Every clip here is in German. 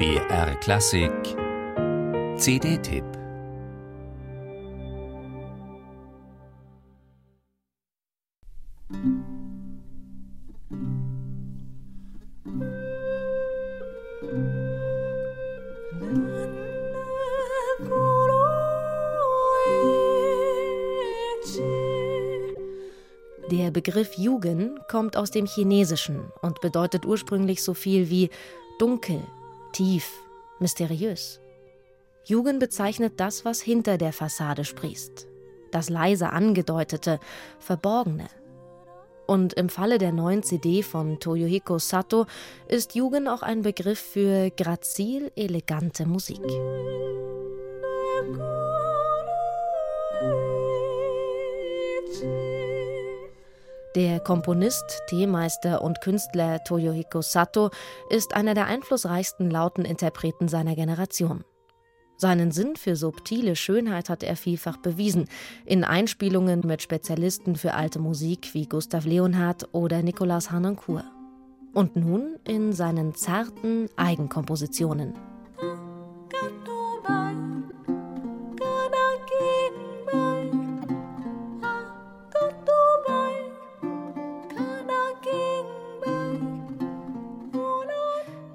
BR Klassik. CD-Tipp Der Begriff Yugen kommt aus dem Chinesischen und bedeutet ursprünglich so viel wie dunkel, tief, mysteriös. Yugen bezeichnet das, was hinter der Fassade sprießt, das leise angedeutete, verborgene. Und im Falle der neuen CD von Toyohiko Sato ist Yugen auch ein Begriff für grazil elegante Musik. Der Komponist, Teemeister und Künstler Toyohiko Sato ist einer der einflussreichsten lauten Interpreten seiner Generation. Seinen Sinn für subtile Schönheit hat er vielfach bewiesen, in Einspielungen mit Spezialisten für alte Musik wie Gustav Leonhardt oder Nicolas Harnoncourt. Und nun in seinen zarten Eigenkompositionen.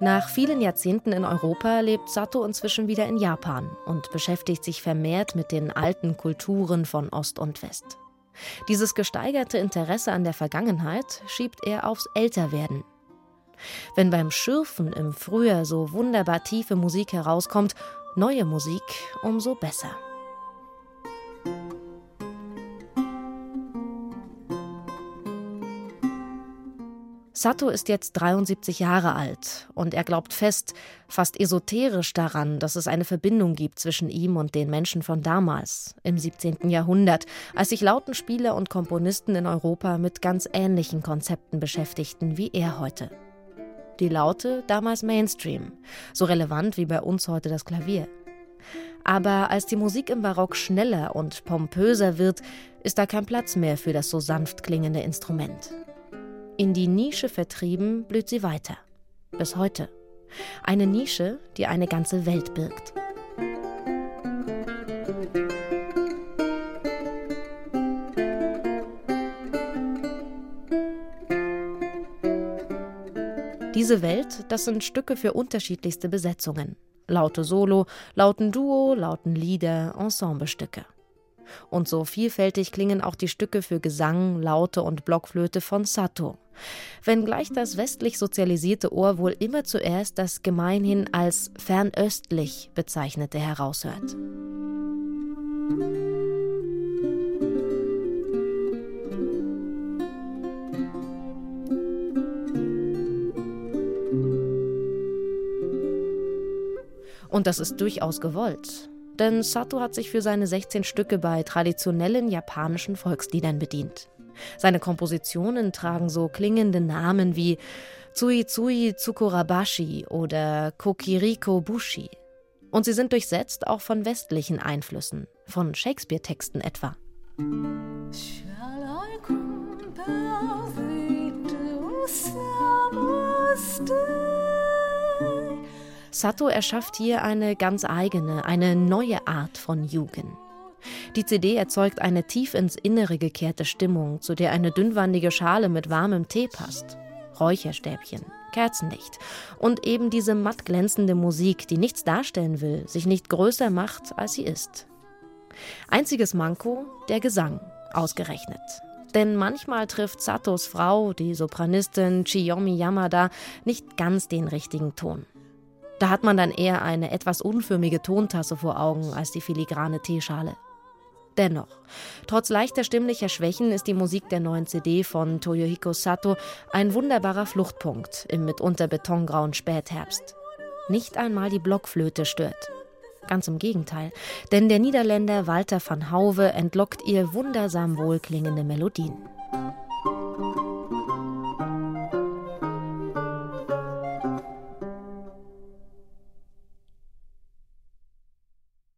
Nach vielen Jahrzehnten in Europa lebt Sato inzwischen wieder in Japan und beschäftigt sich vermehrt mit den alten Kulturen von Ost und West. Dieses gesteigerte Interesse an der Vergangenheit schiebt er aufs Älterwerden. Wenn beim Schürfen im Frühjahr so wunderbar tiefe Musik herauskommt, neue Musik umso besser. Sato ist jetzt 73 Jahre alt und er glaubt fest, fast esoterisch daran, dass es eine Verbindung gibt zwischen ihm und den Menschen von damals, im 17. Jahrhundert, als sich Lautenspieler und Komponisten in Europa mit ganz ähnlichen Konzepten beschäftigten wie er heute. Die Laute damals Mainstream, so relevant wie bei uns heute das Klavier. Aber als die Musik im Barock schneller und pompöser wird, ist da kein Platz mehr für das so sanft klingende Instrument. In die Nische vertrieben blüht sie weiter. Bis heute. Eine Nische, die eine ganze Welt birgt. Diese Welt, das sind Stücke für unterschiedlichste Besetzungen. Laute Solo, lauten Duo, lauten Lieder, Ensemblestücke. Und so vielfältig klingen auch die Stücke für Gesang, Laute und Blockflöte von Sato. Wenngleich das westlich sozialisierte Ohr wohl immer zuerst das gemeinhin als fernöstlich bezeichnete heraushört. Und das ist durchaus gewollt denn Sato hat sich für seine 16 Stücke bei traditionellen japanischen Volksliedern bedient. Seine Kompositionen tragen so klingende Namen wie Tsui Tsui Tsukurabashi oder Kokiriko Bushi. Und sie sind durchsetzt auch von westlichen Einflüssen, von Shakespeare-Texten etwa. Shall Sato erschafft hier eine ganz eigene, eine neue Art von Jugend. Die CD erzeugt eine tief ins Innere gekehrte Stimmung, zu der eine dünnwandige Schale mit warmem Tee passt. Räucherstäbchen, Kerzenlicht und eben diese matt glänzende Musik, die nichts darstellen will, sich nicht größer macht, als sie ist. Einziges Manko, der Gesang, ausgerechnet. Denn manchmal trifft Satos Frau, die Sopranistin Chiyomi Yamada, nicht ganz den richtigen Ton. Da hat man dann eher eine etwas unförmige Tontasse vor Augen als die filigrane Teeschale. Dennoch, trotz leichter stimmlicher Schwächen ist die Musik der neuen CD von Toyohiko Sato ein wunderbarer Fluchtpunkt im mitunter betongrauen Spätherbst. Nicht einmal die Blockflöte stört. Ganz im Gegenteil, denn der Niederländer Walter van Hauwe entlockt ihr wundersam wohlklingende Melodien.